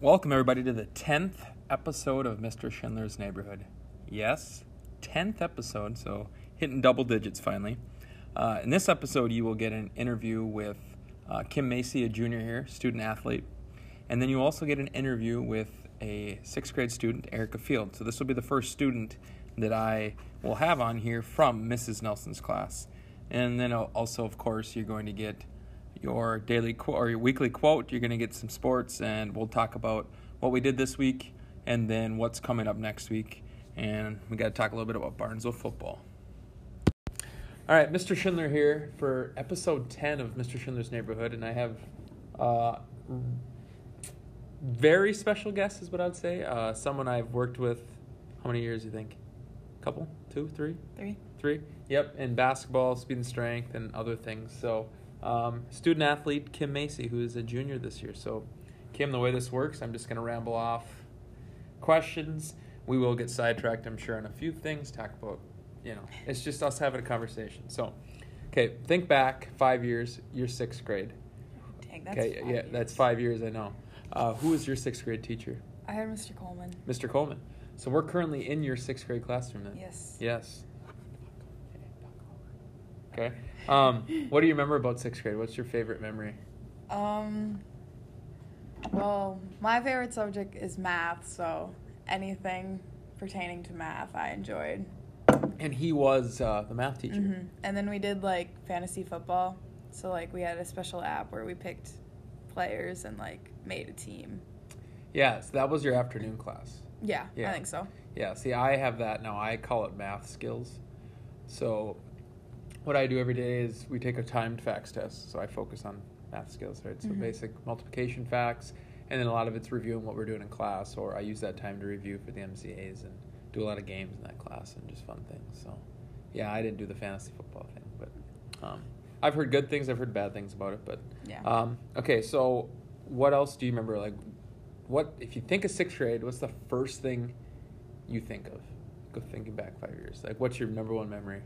Welcome, everybody, to the 10th episode of Mr. Schindler's Neighborhood. Yes, 10th episode, so hitting double digits finally. Uh, in this episode, you will get an interview with uh, Kim Macy, a junior here, student athlete. And then you also get an interview with a sixth grade student, Erica Field. So this will be the first student that I will have on here from Mrs. Nelson's class. And then also, of course, you're going to get your daily qu- or your weekly quote. You're going to get some sports, and we'll talk about what we did this week and then what's coming up next week. And we got to talk a little bit about Barnesville football. All right, Mr. Schindler here for episode 10 of Mr. Schindler's Neighborhood, and I have uh, very special guest, is what I'd say. Uh, someone I've worked with. How many years do you think? Couple, two, three, Three. three. Yep, in basketball, speed and strength, and other things. So, um, student athlete Kim Macy, who is a junior this year. So, Kim, the way this works, I'm just going to ramble off questions. We will get sidetracked, I'm sure, on a few things. Talk about, you know, it's just us having a conversation. So, okay, think back five years. You're sixth grade. Dang, that's okay, five yeah, years. that's five years. I know. Uh, who was your sixth grade teacher? I had Mr. Coleman. Mr. Coleman. So we're currently in your sixth grade classroom then. Yes. Yes. Okay. Um, what do you remember about sixth grade? What's your favorite memory? Um. Well, my favorite subject is math, so anything pertaining to math, I enjoyed. And he was uh, the math teacher. hmm And then we did like fantasy football, so like we had a special app where we picked players and like made a team. Yeah, so that was your afternoon class. Yeah, Yeah. I think so. Yeah, see, I have that now. I call it math skills. So, what I do every day is we take a timed facts test. So, I focus on math skills, right? So, Mhm. basic multiplication facts, and then a lot of it's reviewing what we're doing in class, or I use that time to review for the MCAs and do a lot of games in that class and just fun things. So, yeah, I didn't do the fantasy football thing, but um, I've heard good things, I've heard bad things about it, but Yeah. um, okay, so what else do you remember? Like, what if you think of sixth grade? What's the first thing you think of? Go thinking back five years. Like, what's your number one memory?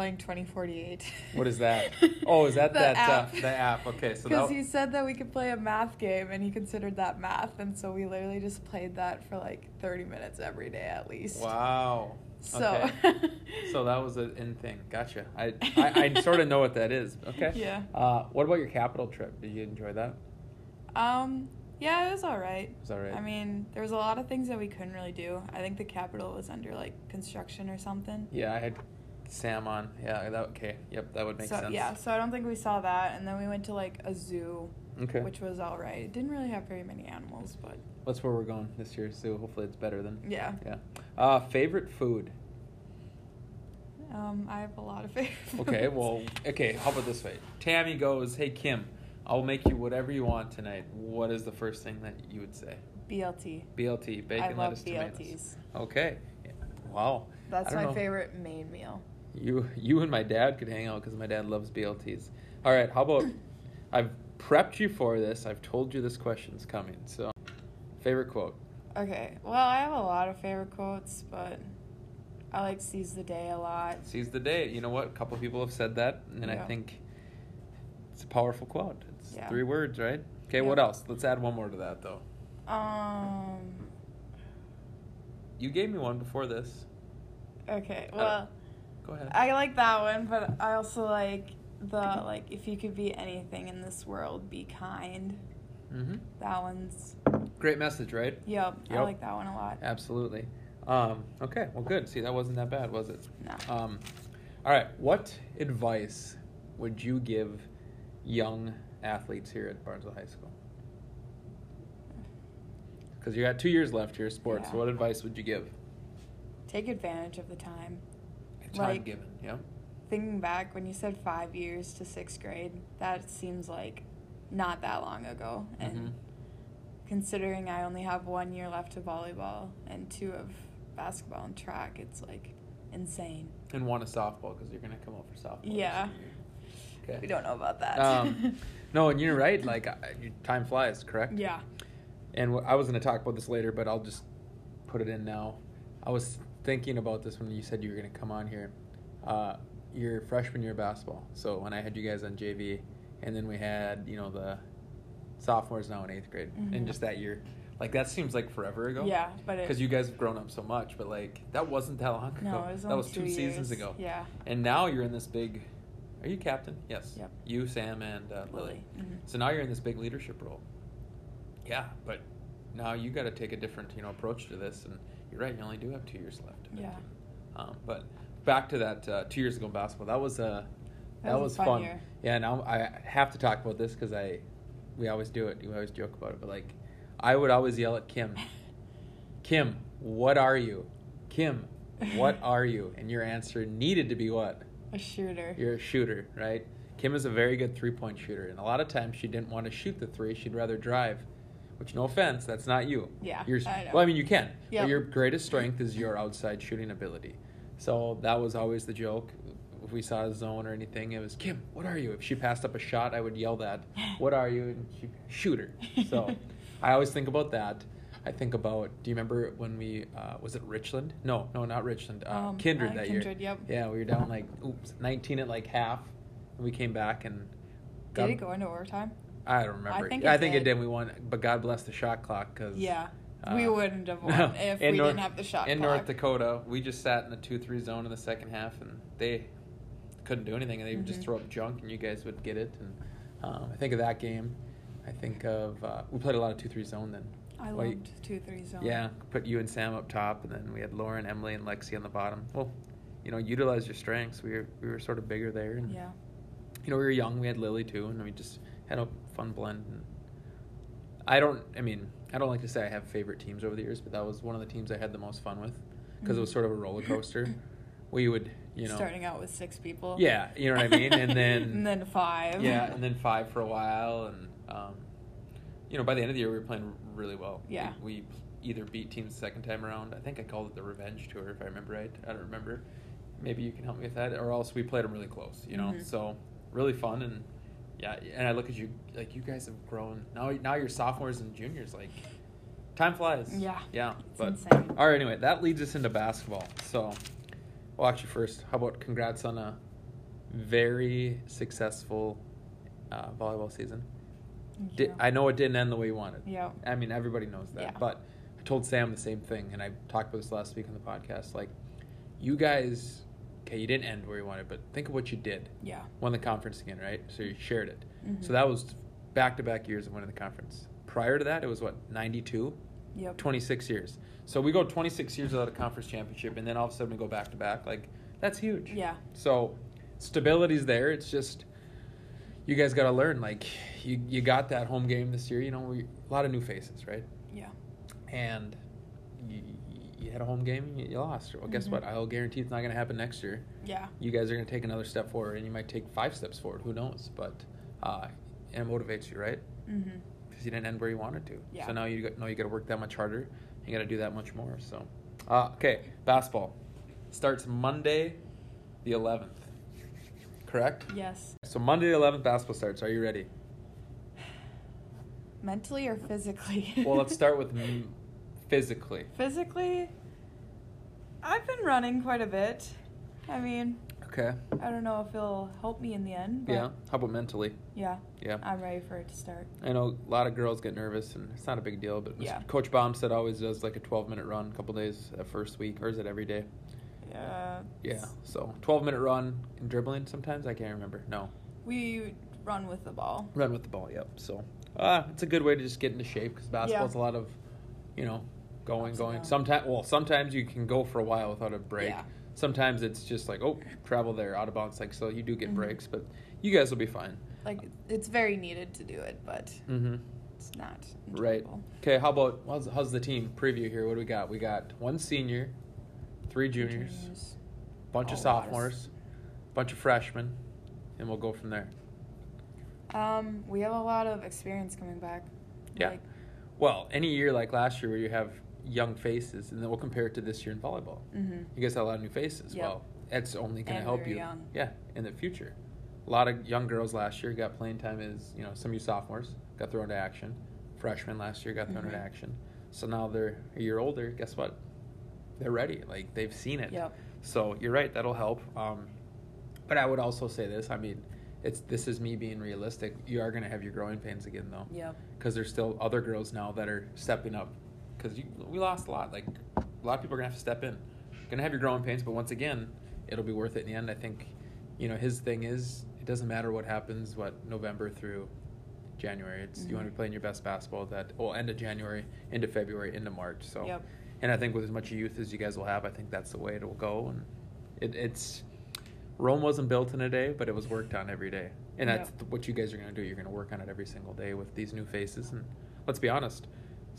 Playing twenty forty eight. What is that? Oh, is that the that app? Uh, the app? Okay, so Because that, he said that we could play a math game, and he considered that math, and so we literally just played that for like thirty minutes every day at least. wow. So. Okay. so that was an in thing. Gotcha. I I, I sort of know what that is. Okay. Yeah. Uh, what about your capital trip? Did you enjoy that? Um. Yeah, it was all right. Was that right? I mean, there was a lot of things that we couldn't really do. I think the capital was under like construction or something. Yeah, I had Sam on. Yeah. That okay. Yep. That would make so sense. yeah, so I don't think we saw that. And then we went to like a zoo, Okay. which was all right. It didn't really have very many animals, but That's where we're going this year. So hopefully it's better than. yeah. Yeah. Uh, favorite food. Um, I have a lot of favorite. Okay, foods. well, okay, how about this way? Tammy goes, Hey, Kim, I'll make you whatever you want tonight. What is the first thing that you would say? BLT. BLT, bacon, I love lettuce, BLTs. tomatoes. Okay. Wow. That's my know. favorite main meal. You, you and my dad could hang out because my dad loves BLTs. All right, how about I've prepped you for this. I've told you this question's coming. So, favorite quote. Okay, well, I have a lot of favorite quotes, but I like seize the day a lot. Seize the day. You know what? A couple people have said that, and I think it's a powerful quote. It's Yeah. three words, right? Okay, Yeah. what else? Let's add one more to that, though. Um. You gave me one before this. Okay. Well, Go ahead. I like that one, but I also like the like if you could be anything in this world, be kind. mm-hmm. That one's Great message, right? yep. I like that one a lot. Absolutely. Um, okay, well, good. See, that wasn't that bad, was it? No. Um, all right. What advice would you give young athletes here at Barnesville High School? Because you got two years left here, in sports. So what advice would you give? Take advantage of the time. Time Like- given. Yeah. Thinking back when you said five years to sixth grade, that seems like not that long ago. And Mhm. considering I only have one year left of volleyball and two of basketball and track, it's like insane. And one of softball because you're gonna come out for softball. Yeah. Okay. We don't know about that. Um, no, and you're right. Like I- time flies, correct? yeah. And I was going to talk about this later, but I'll just put it in now. I was thinking about this when you said you were going to come on here. Uh, your freshman year of basketball. So when I had you guys on JV, and then we had you know the sophomores now in eighth grade, Mhm. and just that year, like that seems like forever ago. Yeah, but because you guys have grown up so much, but like that wasn't that long ago. No, it was that was two two seasons ago. Yeah. and now you're in this big. Are you captain? Yes. Yep. You, Sam, and uh, Lily. Mhm. So now you're in this big leadership role. Yeah, but now you got to take a different you know approach to this, and you're right. You only do have two years left. Yeah. Um, but back to that uh, two years ago in basketball. That was a that, That was, was fun fun. year. Yeah. Now I have to talk about this because I we always do it. We always joke about it. But like, I would always yell at Kim. Kim, what are you? Kim, what are you? And your answer needed to be what? A shooter. You're a shooter, right? Kim is a very good three point shooter. And a lot of times she didn't want to shoot the three, she'd rather drive. Which, no offense, that's not you. Yeah, You're, I know. Well, I mean, you can. Yep. But your greatest strength is your outside shooting ability. So that was always the joke. If we saw a zone or anything, it was Kim, what are you? If she passed up a shot, I would yell that, what are you? And she, shooter. So I always think about that. I think about, do you remember when we, uh, was it Richland? No, no, not Richland. Uh, Um, Kindred uh, that Kindred, year. yep. Yeah, we were down like, oops, 19 at like half. And we came back and. Did it go into overtime? I don't remember. I think I it think it did. did. We won, but God bless the shot clock because Yeah. we wouldn't have won no, if we North- didn't have the shot clock. in clock. North Dakota. We just sat in the two-three zone in the second half, and they couldn't do anything, and they would just Mhm. throw up junk, and you guys would get it. And um, I think of that game. I think of uh, we played a lot of two-three zone then. I loved two three zone. Yeah, put you and Sam up top, and then we had Lauren, Emily, and Lexi on the bottom. Well, you know, utilize your strengths. We were we were sort of bigger there, and Yeah. you know, we were young. We had Lily too, and we just had a fun blend. And I don't. I mean, I don't like to say I have favorite teams over the years, but that was one of the teams I had the most fun with because it was Mhm. sort of a roller coaster. we would, you know, Starting out with six people. Yeah, you know what I mean? And then- and then five. yeah, and then five for a while, and um, you know, by the end of the year, we were playing really well. Yeah. we, we either beat teams the second time around. I think I called it the revenge tour, if I remember right. I don't remember. Maybe you can help me with that, or else we played them really close. You know, Mhm. so really fun and yeah. And I look at you like you guys have grown now. Now you're sophomores and juniors. Like time flies. Yeah, yeah. but insane. all right. Anyway, that leads us into basketball. So, well, actually, first, how about congrats on a very successful uh, volleyball season. Thank Di- you. I know it didn't end the way you wanted. Yeah. I mean, everybody knows that. Yeah. But I told Sam the same thing, and I talked about this last week on the podcast. Like, you guys, okay, you didn't end where you wanted, but think of what you did. Yeah. Won the conference again, right? So you shared it. Mhm. So that was back to back years of winning the conference. Prior to that, it was what, 92? Yep. 26 years. So we go 26 years without a conference championship, and then all of a sudden we go back to back. Like, that's huge. Yeah. So stability's there. It's just you guys got to learn. Like you, you got that home game this year. You know, we, a lot of new faces, right? Yeah. And you, you had a home game, you, you lost. Well, guess Mhm. what? I'll guarantee it's not going to happen next year. Yeah. You guys are going to take another step forward, and you might take five steps forward. Who knows? But uh, it motivates you, right? Mm-hmm. Because you didn't end where you wanted to. Yeah. So now you got, know you got to work that much harder. You got to do that much more. So, uh, okay, basketball starts Monday, the 11th. Correct. Yes. So Monday the 11th basketball starts. Are you ready? Mentally or physically? Well, let's start with physically. physically. I've been running quite a bit. I mean, Okay. I don't know if it'll help me in the end. Yeah. How about mentally? Yeah. Yeah. I'm ready for it to start. I know a lot of girls get nervous, and it's not a big deal. But Yeah. Coach Baum said always does like a 12 minute run, a couple days that first week, or is it every day? Yeah. Yeah. So 12 minute run and dribbling sometimes. I can't remember. No. We run with the ball. Run with the ball. Yep. So uh, it's a good way to just get into shape because basketball's a lot of, you know, going, going. Sometimes, well, sometimes you can go for a while without a break. Yeah. Sometimes it's just like, oh, travel there, out of bounds. Like so, you do get Mhm. breaks, but you guys will be fine. Like it's very needed to do it, but Mm-hmm. it's not Right. Okay. How about how's, how's the team preview here? What do we got? We got one senior, three juniors, Juniors. bunch of all of sophomores, bunch of freshmen, and we'll go from there. Um, we have a lot of experience coming back. Yeah. Like, Well, any year like last year where you have young faces, and then we'll compare it to this year in volleyball. mhm. You guys have a lot of new faces. Yep. Well, that's only going to help you. young. Yeah, in the future. A lot of young girls last year got playing time as, you know, some of you sophomores got thrown to action. Freshmen last year got thrown into Mhm. action. So now they're a year older. Guess what? They're ready. Like, they've seen it. Yep. So you're right. That'll help. Um, But I would also say this. I mean, it's this is me being realistic. You are going to have your growing pains again, though. Yep. Because there's still other girls now that are stepping up. Because we lost a lot. Like a lot of people are going to have to step in. Going to have your growing pains, but once again, it'll be worth it in the end. I think. You know, his thing is it doesn't matter what happens. What November through January. It's you want to be mm-hmm. playing your best basketball that well end of January into February into March. So, Yep. and I think with as much youth as you guys will have, I think that's the way it will go. And it, it's Rome wasn't built in a day, but it was worked on every day. And that's Yep. th- what you guys are going to do. You're going to work on it every single day with these new faces. And let's be honest,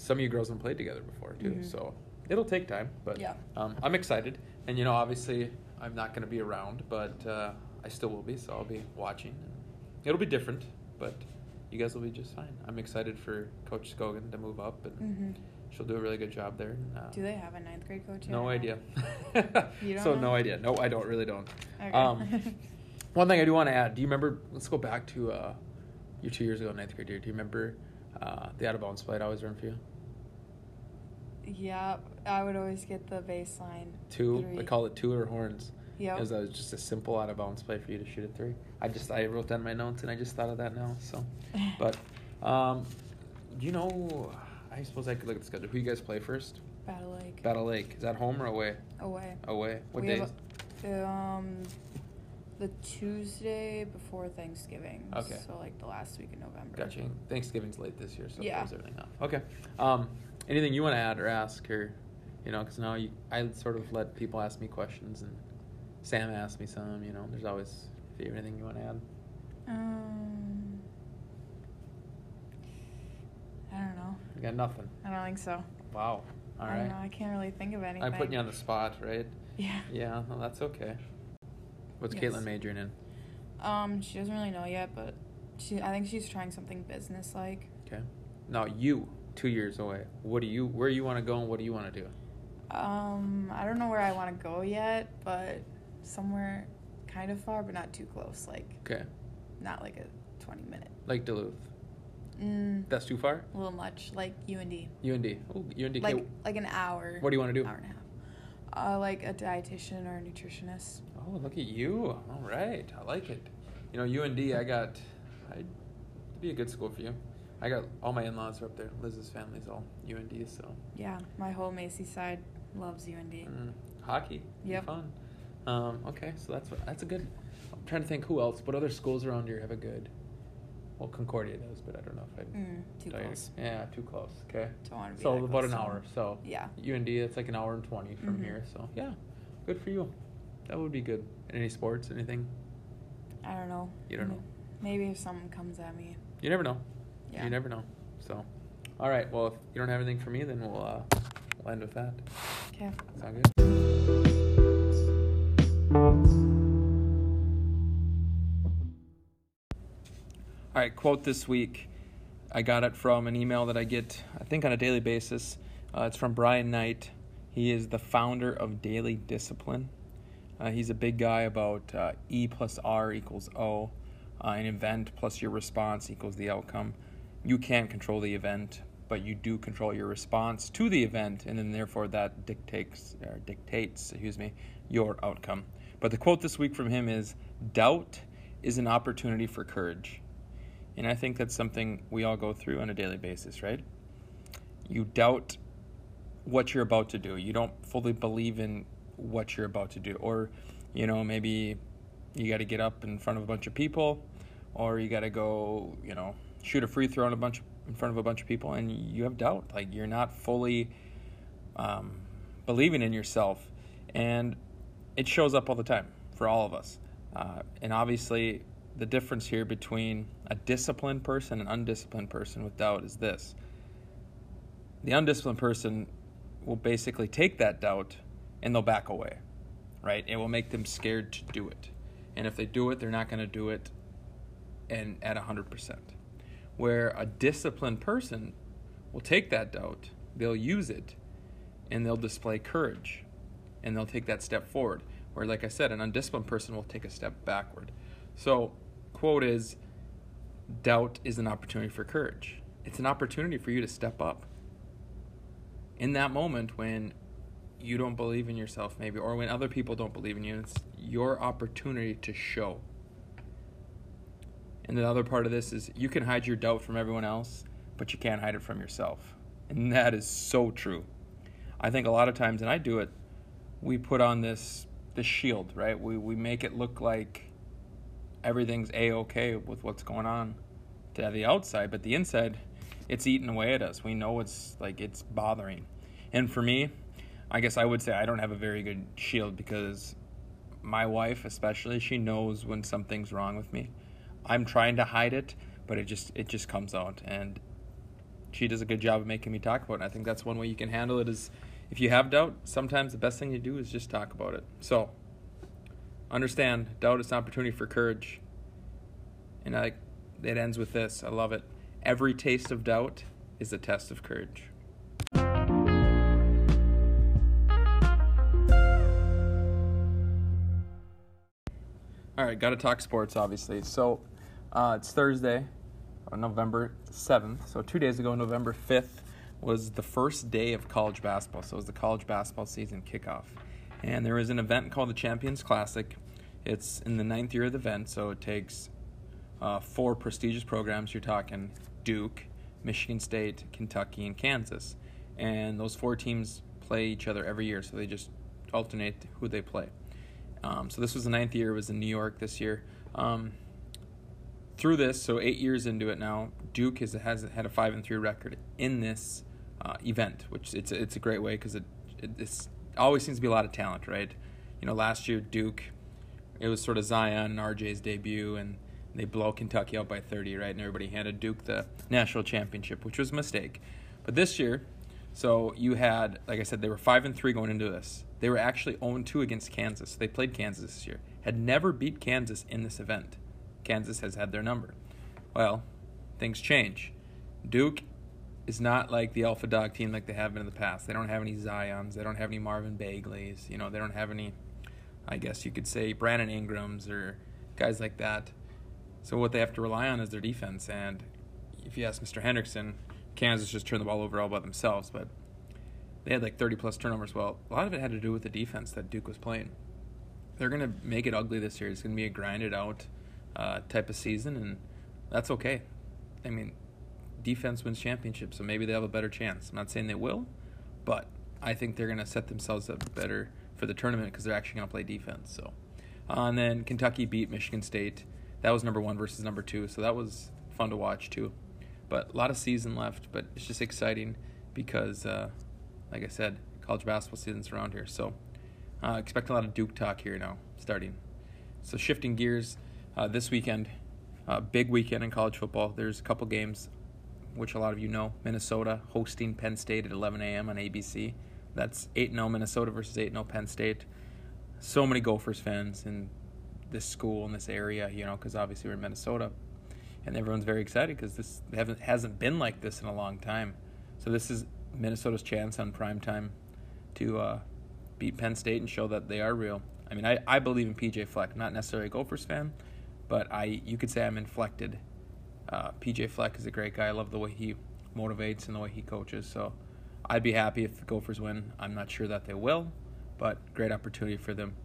some of you girls haven't played together before too. Mhm. So it'll take time, but Yeah. um, I'm excited. And you know, obviously, I'm not going to be around, but uh, I still will be. So I'll be watching. It'll be different, but you guys will be just fine. I'm excited for Coach Scogan to move up, and Mhm. she'll do a really good job there. Uh, Do they have a ninth grade coach? yet no idea. You don't so know? no idea. No, I don't really don't. Okay. Um, one thing I do want to add. Do you remember? Let's go back to uh, your two years ago, ninth grade year. Do you remember uh, the out of bounds play I always run for you? Yeah, I would always get the baseline. Two. three. They call it two or horns. Yep. It was, uh, just a simple out of bounds play for you to shoot a three. I just I wrote down my notes and I just thought of that now. So, but um, you know, I suppose I could look at the schedule. Who you guys play first? Battle Lake. Battle Lake. Is that home or away? Away. Away. What We days? a- um, the Tuesday before Thanksgiving. Okay. So like the last week in November. Gotcha. Thanksgiving's late this year, so Yeah. everything off. Okay. Um, anything you want to add or ask, or you know, because now you, I sort of let people ask me questions, and Sam asked me some. You know, there's always if you have anything you want to add. Um, I don't know. You got nothing. I don't think so. Wow. all right I don't know. I can't really think of anything. I'm putting you on the spot, right? Yeah. Yeah. Well, that's okay. What's Yes. Caitlin majoring in? Um, she doesn't really know yet, but she. I think she's trying something business like. Okay. Now you, two years away. What do you? Where you want to go, and what do you want to do? Um, I don't know where I want to go yet, but somewhere kind of far, but not too close. Like Okay. not like a twenty minute. Like Duluth. Mm, That's too far. a little much. Like UND. UND. Oh, UND. Like like an hour. What do you wanna do? Hour and a half. Uh, like a dietitian or a nutritionist. Oh, look at you. All right. I like it. You know, UND, I got, I'd be a good school for you. I got all my in laws are up there. Liz's family's all UND, so. Yeah, my whole Macy side loves UND. Mm, hockey. Yep. Fun. Um, okay, so that's what, that's a good. I'm trying to think who else. What other schools around here have a good. Well, Concordia does, but I don't know if I'd. Mm, too close. Yeah, too close. Okay. Don't want to be. So about close an hour. So Yeah. UND, it's like an hour and twenty from Mhm. here. So yeah, good for you. That would be good. Any sports? Anything? I don't know. You don't know. Maybe if something comes at me. You never know. Yeah. You never know. So, all right. Well, if you don't have anything for me, then we'll uh, we'll end with that. Okay. Sound good? All right. Quote this week. I got it from an email that I get, I think, on a daily basis. Uh, it's from Brian Knight. He is the founder of Daily Discipline. Uh, he's a big guy about uh, E plus R equals O. Uh, an event plus your response equals the outcome. You can't control the event, but you do control your response to the event, and then therefore that dictates or dictates, excuse me, your outcome. But the quote this week from him is, "Doubt is an opportunity for courage," and I think that's something we all go through on a daily basis, right? You doubt what you're about to do. You don't fully believe in what you're about to do, or you know maybe you got to get up in front of a bunch of people, or you got to go, you know, shoot a free throw in a bunch in front of a bunch of people, and you have doubt. Like you're not fully um, believing in yourself, and it shows up all the time for all of us. Uh, and obviously, the difference here between a disciplined person and an undisciplined person with doubt is this: the undisciplined person will basically take that doubt and they'll back away, right? It will make them scared to do it. And if they do it, they're not going to do it and at 100%. Where a disciplined person will take that doubt, they'll use it, and they'll display courage, and they'll take that step forward. Where, like I said, an undisciplined person will take a step backward. So, quote is doubt is an opportunity for courage. It's an opportunity for you to step up. In that moment when you don't believe in yourself, maybe, or when other people don't believe in you, it's, your opportunity to show. And the other part of this is you can hide your doubt from everyone else, but you can't hide it from yourself. And that is so true. I think a lot of times, and I do it, we put on this this shield, right? We we make it look like everything's a okay with what's going on to the outside, but the inside, it's eating away at us. We know it's like it's bothering. And for me, I guess I would say I don't have a very good shield because my wife, especially, she knows when something's wrong with me. I'm trying to hide it, but it just it just comes out, and she does a good job of making me talk about it. And I think that's one way you can handle it is if you have doubt, sometimes the best thing to do is just talk about it. So understand doubt is an opportunity for courage. And I it ends with this. I love it. Every taste of doubt is a test of courage. All right, got to talk sports, obviously. So uh, it's Thursday, November 7th. So two days ago, November 5th, was the first day of college basketball. So it was the college basketball season kickoff. And there was an event called the Champions Classic. It's in the ninth year of the event, so it takes uh, four prestigious programs. You're talking Duke, Michigan State, Kentucky, and Kansas. And those four teams play each other every year, so they just alternate who they play. Um, so this was the ninth year. It was in New York this year. Um, through this, so eight years into it now, Duke has, has had a five and three record in this uh, event, which it's it's a great way because it, it always seems to be a lot of talent, right? You know, last year Duke, it was sort of Zion and RJ's debut, and they blow Kentucky out by 30, right? And everybody handed Duke the national championship, which was a mistake. But this year, so you had, like I said, they were five and three going into this. They were actually 0 2 against Kansas. They played Kansas this year. Had never beat Kansas in this event. Kansas has had their number. Well, things change. Duke is not like the alpha dog team like they have been in the past. They don't have any Zions. They don't have any Marvin Bagleys. You know, they don't have any, I guess you could say, Brandon Ingrams or guys like that. So what they have to rely on is their defense. And if you ask Mr. Hendrickson, Kansas just turned the ball over all by themselves, but they had like 30 plus turnovers. Well, a lot of it had to do with the defense that Duke was playing. They're going to make it ugly this year. It's going to be a grinded out uh, type of season, and that's okay. I mean, defense wins championships, so maybe they have a better chance. I'm not saying they will, but I think they're going to set themselves up better for the tournament because they're actually going to play defense. So, uh, and then Kentucky beat Michigan State. That was number one versus number two, so that was fun to watch too. But a lot of season left, but it's just exciting because, uh, like I said, college basketball season's around here. So, uh, expect a lot of Duke talk here now, starting. So, shifting gears, uh, this weekend, uh, big weekend in college football. There's a couple games which a lot of you know, Minnesota hosting Penn State at 11 a.m. on ABC. That's 8 0 Minnesota versus 8 0 Penn State. So many Gophers fans in this school, in this area, you know, because obviously we're in Minnesota. And everyone's very excited because this hasn't been like this in a long time. So this is Minnesota's chance on prime time to uh, beat Penn State and show that they are real. I mean, I, I believe in PJ Fleck, not necessarily a Gophers fan, but I you could say I'm inflected uh, PJ Fleck is a great guy. I love the way he motivates and the way he coaches. So I'd be happy if the Gophers win. I'm not sure that they will, but great opportunity for them.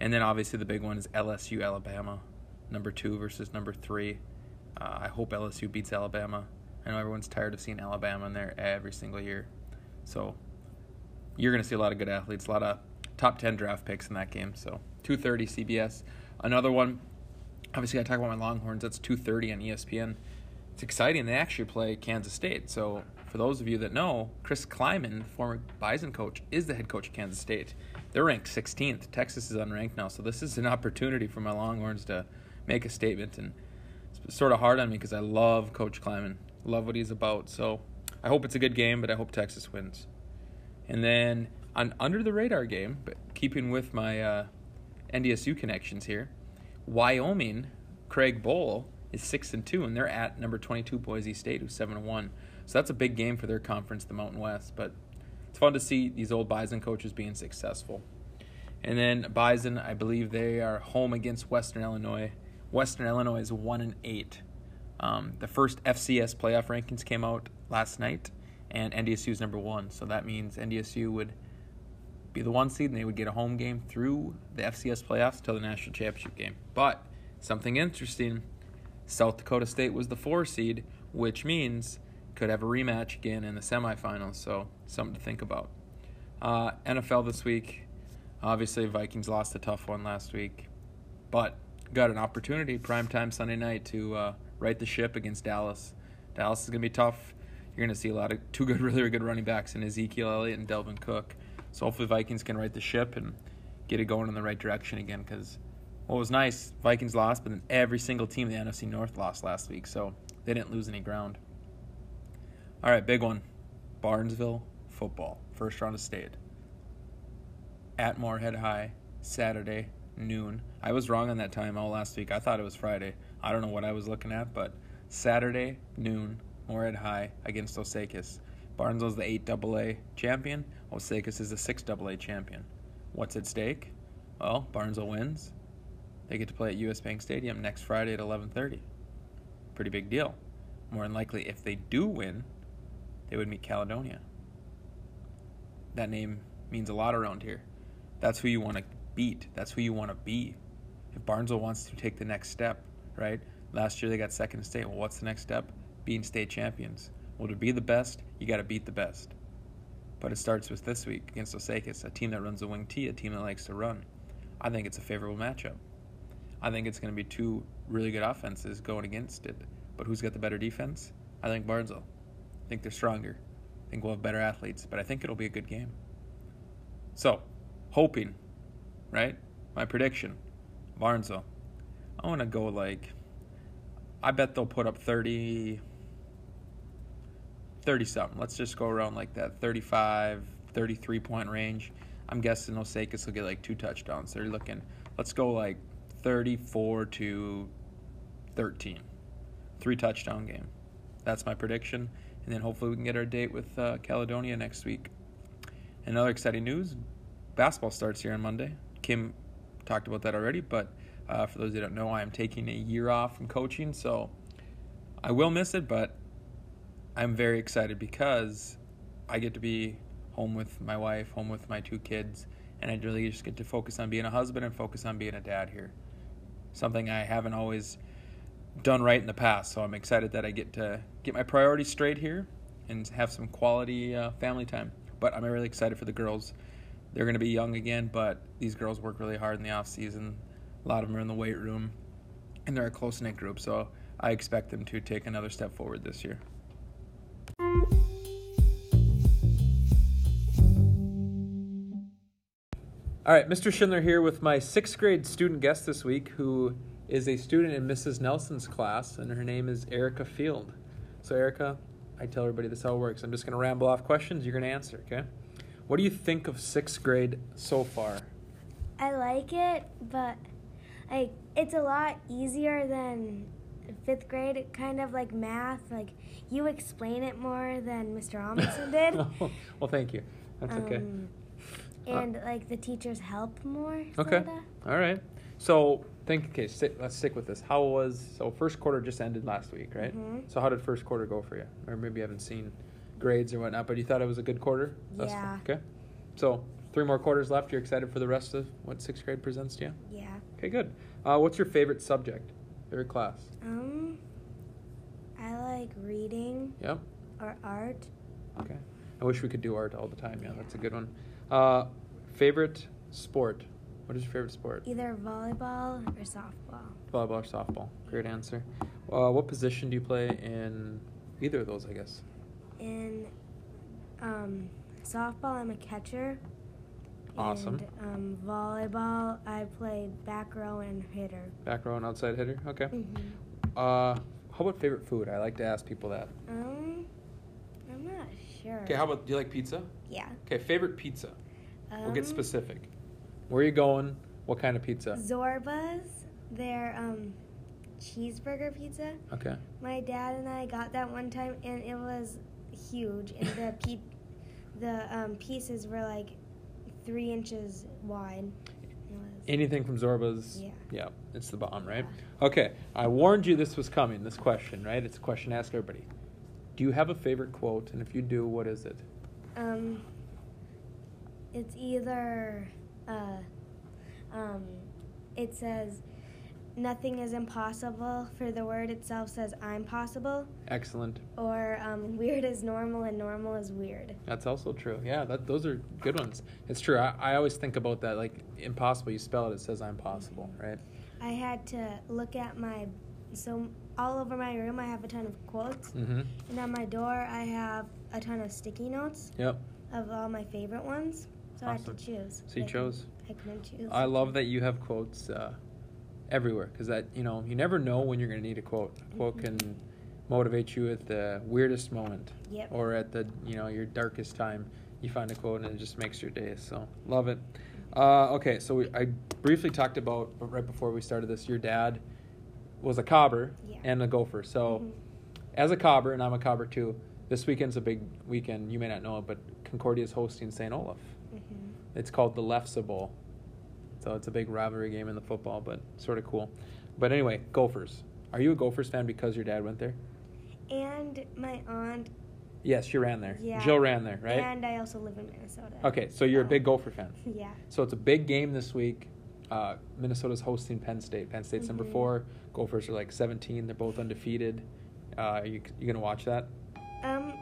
And then obviously the big one is LSU Alabama, number two versus number three. Uh, I hope LSU beats Alabama. I know everyone's tired of seeing Alabama in there every single year. So you're going to see a lot of good athletes, a lot of top 10 draft picks in that game. So 230 CBS. Another one obviously, I talk about my Longhorns. That's 2:30 on ESPN. It's exciting. They actually play Kansas State. So, for those of you that know, Chris Klieman, former Bison coach, is the head coach of Kansas State. They're ranked 16th. Texas is unranked now, so this is an opportunity for my Longhorns to make a statement. And it's sort of hard on me because I love Coach Klieman, love what he's about. So, I hope it's a good game, but I hope Texas wins. And then on under the radar game, but keeping with my uh, NDSU connections here. Wyoming, Craig Bohl is six and two, and they're at number twenty-two Boise State, who's seven and one. So that's a big game for their conference, the Mountain West. But it's fun to see these old Bison coaches being successful. And then Bison, I believe they are home against Western Illinois. Western Illinois is one and eight. Um, the first FCS playoff rankings came out last night, and NDSU is number one. So that means NDSU would be the one seed, and they would get a home game through the FCS playoffs till the national championship game. But something interesting South Dakota State was the four seed, which means could have a rematch again in the semifinals. So something to think about. Uh, NFL this week, obviously Vikings lost a tough one last week, but got an opportunity primetime Sunday night to uh, right the ship against Dallas. Dallas is gonna be tough. You're gonna see a lot of two good, really good running backs in Ezekiel Elliott and Dalvin Cook. So hopefully Vikings can right the ship and get it going in the right direction again. Because what was nice, Vikings lost, but then every single team in the NFC North lost last week, so they didn't lose any ground. All right, big one, Barnesville football, first round of state. At Moorhead High, Saturday noon. I was wrong on that time all last week. I thought it was Friday. I don't know what I was looking at, but Saturday noon, Moorhead High against Osakis. Barnesville's the 8 AA champion. Osakis is a 6 AA champion. What's at stake? Well, Barnesville wins. They get to play at US Bank Stadium next Friday at 11:30. Pretty big deal. More than likely, if they do win, they would meet Caledonia. That name means a lot around here. That's who you want to beat. That's who you want to be. If Barnesville wants to take the next step, right? Last year they got second state. Well, what's the next step? Being state champions. Well, to be the best, you got to beat the best. But it starts with this week against Osakis, a team that runs a wing T, a team that likes to run. I think it's a favorable matchup. I think it's going to be two really good offenses going against it. But who's got the better defense? I think Barnesville. I think they're stronger. I think we'll have better athletes, but I think it'll be a good game. So, hoping, right? My prediction Barnesville. I want to go like, I bet they'll put up 30, 30 something. Let's just go around like that 35, 33 point range. I'm guessing Osakis will get like two touchdowns. They're looking, let's go like 34 to 13. Three touchdown game. That's my prediction. And then hopefully we can get our date with uh, Caledonia next week. Another exciting news basketball starts here on Monday. Kim talked about that already, but uh, for those that don't know, I am taking a year off from coaching, so I will miss it, but I'm very excited because I get to be home with my wife, home with my two kids, and I really just get to focus on being a husband and focus on being a dad here. Something I haven't always done right in the past, so I'm excited that I get to get my priorities straight here and have some quality uh, family time. But I'm really excited for the girls. They're going to be young again, but these girls work really hard in the off season. A lot of them are in the weight room, and they're a close knit group. So I expect them to take another step forward this year. All right, Mr. Schindler here with my sixth grade student guest this week, who is a student in Mrs. Nelson's class, and her name is Erica Field. So, Erica, I tell everybody this how it works. I'm just going to ramble off questions. You're going to answer, okay? What do you think of sixth grade so far? I like it, but like it's a lot easier than fifth grade. Kind of like math. Like you explain it more than Mr. Amundsen did. well, thank you. That's okay. Um, and like the teachers help more. Okay. All right. So think. Okay. Stick, let's stick with this. How was so? First quarter just ended last week, right? Mhm. So how did first quarter go for you? Or maybe you haven't seen grades or whatnot, but you thought it was a good quarter. Yeah. Okay. So three more quarters left. You're excited for the rest of what sixth grade presents to you? Yeah. Okay. Good. Uh, what's your favorite subject? Favorite class? Um, I like reading Yep. or art. Okay. I wish we could do art all the time. Yeah, that's a good one. Uh, favorite sport? What is your favorite sport? Either volleyball or softball. Volleyball or softball? Great answer. Uh, what position do you play in either of those? I guess. In um, softball, I'm a catcher. Awesome. And um, volleyball, I play back row and hitter. Back row and outside hitter. Okay. Mm-hmm. Uh, how about favorite food? I like to ask people that. Um, I'm not sure. Okay. How about do you like pizza? Yeah. Okay. Favorite pizza. We'll get Um, specific. Where are you going? What kind of pizza? Zorba's, their um, cheeseburger pizza. Okay. My dad and I got that one time, and it was huge. And the pe- the um, pieces were like three inches wide. Anything from Zorba's? Yeah. Yeah, it's the bomb, right? Okay, I warned you this was coming, this question, right? It's a question to ask everybody. Do you have a favorite quote? And if you do, what is it? um, it's either uh, um, it says nothing is impossible for the word itself says I'm possible, Excellent. or um, weird is normal and normal is weird. That's also true. Yeah, that those are good ones. It's true. I, I always think about that. Like impossible, you spell it, it says I'm possible, right? I had to look at my so all over my room I have a ton of quotes, Mm-hmm. and on my door I have a ton of sticky notes Yep. of all my favorite ones. So I had to choose. So you I chose. I couldn't choose. I love that you have quotes uh, everywhere because that you know you never know when you're going to need a quote. A quote can motivate you at the weirdest moment Yep. or at the you know your darkest time. You find a quote and it just makes your day. So love it. Uh, okay, so we, I briefly talked about but right before we started this. Your dad was a cobber Yeah. and a gopher. So Mhm. as a cobber, and I'm a cobber too. This weekend's a big weekend. You may not know it, but Concordia is hosting St. Olaf. Mhm. It's called the Lefse Bowl. So it's a big rivalry game in the football, but sort of cool. But anyway, Gophers. Are you a Gophers fan because your dad went there? And my aunt. Yes, she ran there. Yeah. Jill ran there, right? And I also live in Minnesota. okay, so you're a big Gopher fan. Yeah. So it's a big game this week. Uh, Minnesota's hosting Penn State. Penn State's number Mhm. four. Gophers are like 17. They're both undefeated. Uh, you you gonna watch that? Um.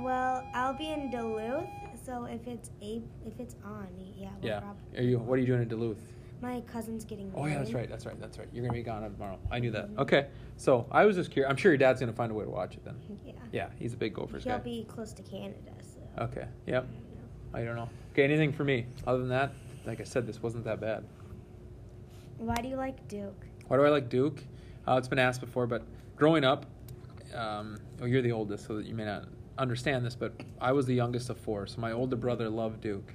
Well, I'll be in Duluth, so if it's a if it's on, yeah. We'll yeah. Probably, Are you? What are you doing in Duluth? my cousin's getting. Oh yeah, that's right. That's right. That's right. You're gonna be gone tomorrow. I knew that. Mhm. Okay. So I was just curious. I'm sure your dad's gonna find a way to watch it then. Yeah. Yeah, he's a big Gophers He'll guy. be close to Canada, so. Okay. I Yep. don't. I don't know. Okay. Anything for me other than that? Like I said, this wasn't that bad. Why do you like Duke? Why do I like Duke? Uh, it's been asked before, but growing up, um, well, you're the oldest, so that you may not understand this, but I was the youngest of four, so my older brother loved Duke,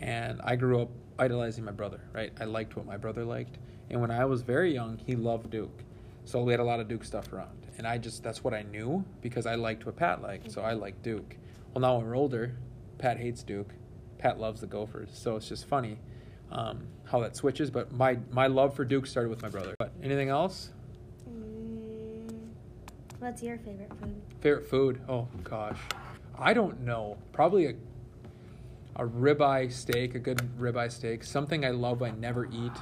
and I grew up idolizing my brother. Right? I liked what my brother liked, and when I was very young, he loved Duke, so we had a lot of Duke stuff around, and I just that's what I knew because I liked what Pat liked, so I liked Duke. Well, now we're older, Pat hates Duke, Pat loves the Gophers, so it's just funny um, how that switches. But my my love for Duke started with my brother. But anything else? What's your favorite food? Favorite food? Oh gosh, I don't know. Probably a a ribeye steak, a good ribeye steak. Something I love I never eat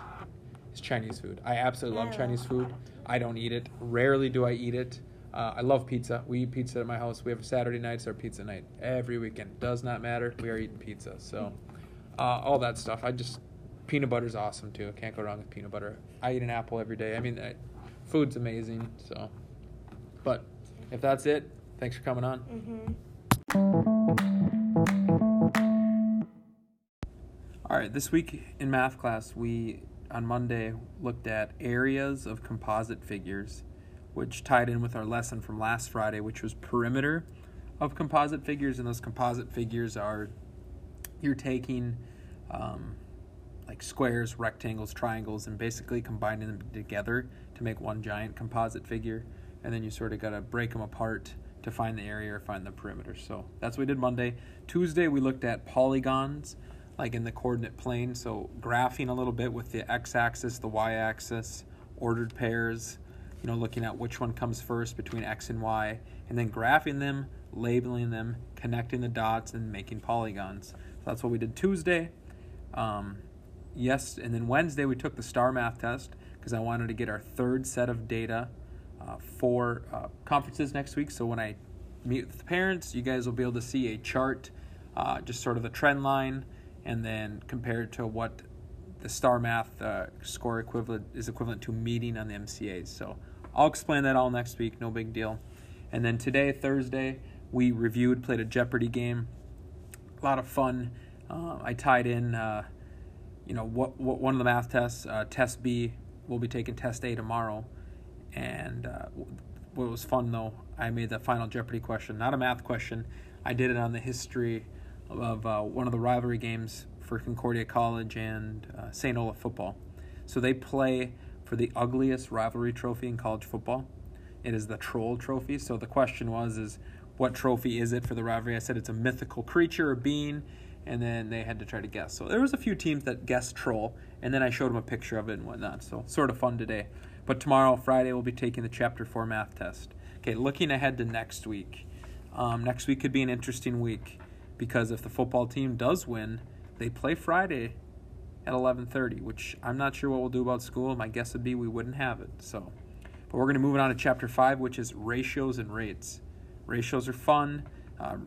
is Chinese food. I absolutely love Chinese food. I don't eat it. Rarely do I eat it. Uh, I love pizza. We eat pizza at my house. We have Saturday nights our pizza night every weekend. Does not matter. We are eating pizza. So uh, all that stuff. I just peanut butter's awesome too. Can't go wrong with peanut butter. I eat an apple every day. I mean, I, food's amazing. So, but if that's it, thanks for coming on. Mm-hmm. All right, this week in math class, we on Monday looked at areas of composite figures, which tied in with our lesson from last Friday, which was perimeter of composite figures. And those composite figures are you're taking um, like squares, rectangles, triangles, and basically combining them together to make one giant composite figure. And then you sort of got to break them apart to find the area or find the perimeter. So that's what we did Monday. Tuesday, we looked at polygons, like in the coordinate plane. So graphing a little bit with the x axis, the y axis, ordered pairs, you know, looking at which one comes first between x and y, and then graphing them, labeling them, connecting the dots, and making polygons. So that's what we did Tuesday. Um, yes, and then Wednesday we took the STAR math test because I wanted to get our third set of data uh, for uh, conferences next week. So when I meet with the parents, you guys will be able to see a chart, uh, just sort of the trend line, and then compared to what the STAR math uh, score equivalent is equivalent to meeting on the MCAs. So I'll explain that all next week. No big deal. And then today, Thursday, we reviewed, played a Jeopardy game. A lot of fun. Uh, I tied in, uh, you know, what, what one of the math tests. Uh, test B, we'll be taking Test A tomorrow. And uh, what was fun though, I made the final Jeopardy question, not a math question. I did it on the history of uh, one of the rivalry games for Concordia College and uh, St. Olaf football. So they play for the ugliest rivalry trophy in college football. It is the Troll Trophy. So the question was, is what trophy is it for the rivalry? I said it's a mythical creature or being, and then they had to try to guess. So there was a few teams that guessed Troll, and then I showed them a picture of it and whatnot. So sort of fun today. But tomorrow, Friday, we'll be taking the Chapter 4 math test. Okay, looking ahead to next week. Um, next week could be an interesting week because if the football team does win, they play Friday at 11:30, which I'm not sure what we'll do about school. My guess would be we wouldn't have it. So, but we're going to move on to chapter five, which is ratios and rates. Ratios are fun. Uh,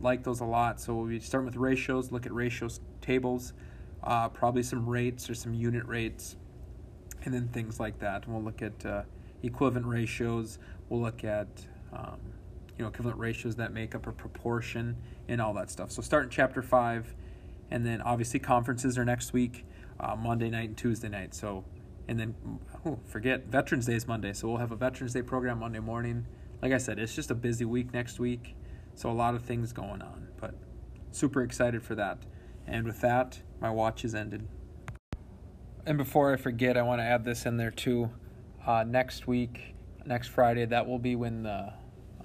like those a lot. So we'll be starting with ratios. Look at ratios tables, uh, probably some rates or some unit rates, and then things like that. And we'll look at uh, equivalent ratios. We'll look at um, you know equivalent ratios that make up a proportion and all that stuff. So start in chapter five and then obviously conferences are next week, uh, Monday night and Tuesday night. So, and then oh, forget Veterans Day is Monday, so we'll have a Veterans Day program Monday morning. Like I said, it's just a busy week next week, so a lot of things going on. But super excited for that. And with that, my watch is ended. And before I forget, I want to add this in there too. Uh, next week, next Friday, that will be when the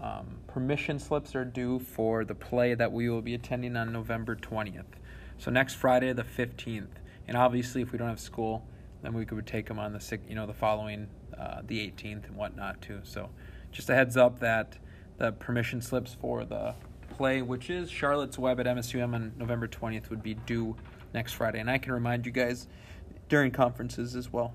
um, permission slips are due for the play that we will be attending on November 20th. So next Friday, the 15th, and obviously if we don't have school, then we could take them on the you know the following uh, the 18th and whatnot too. So just a heads up that the permission slips for the play, which is Charlotte's Web at MSUM on November 20th, would be due next Friday, and I can remind you guys during conferences as well.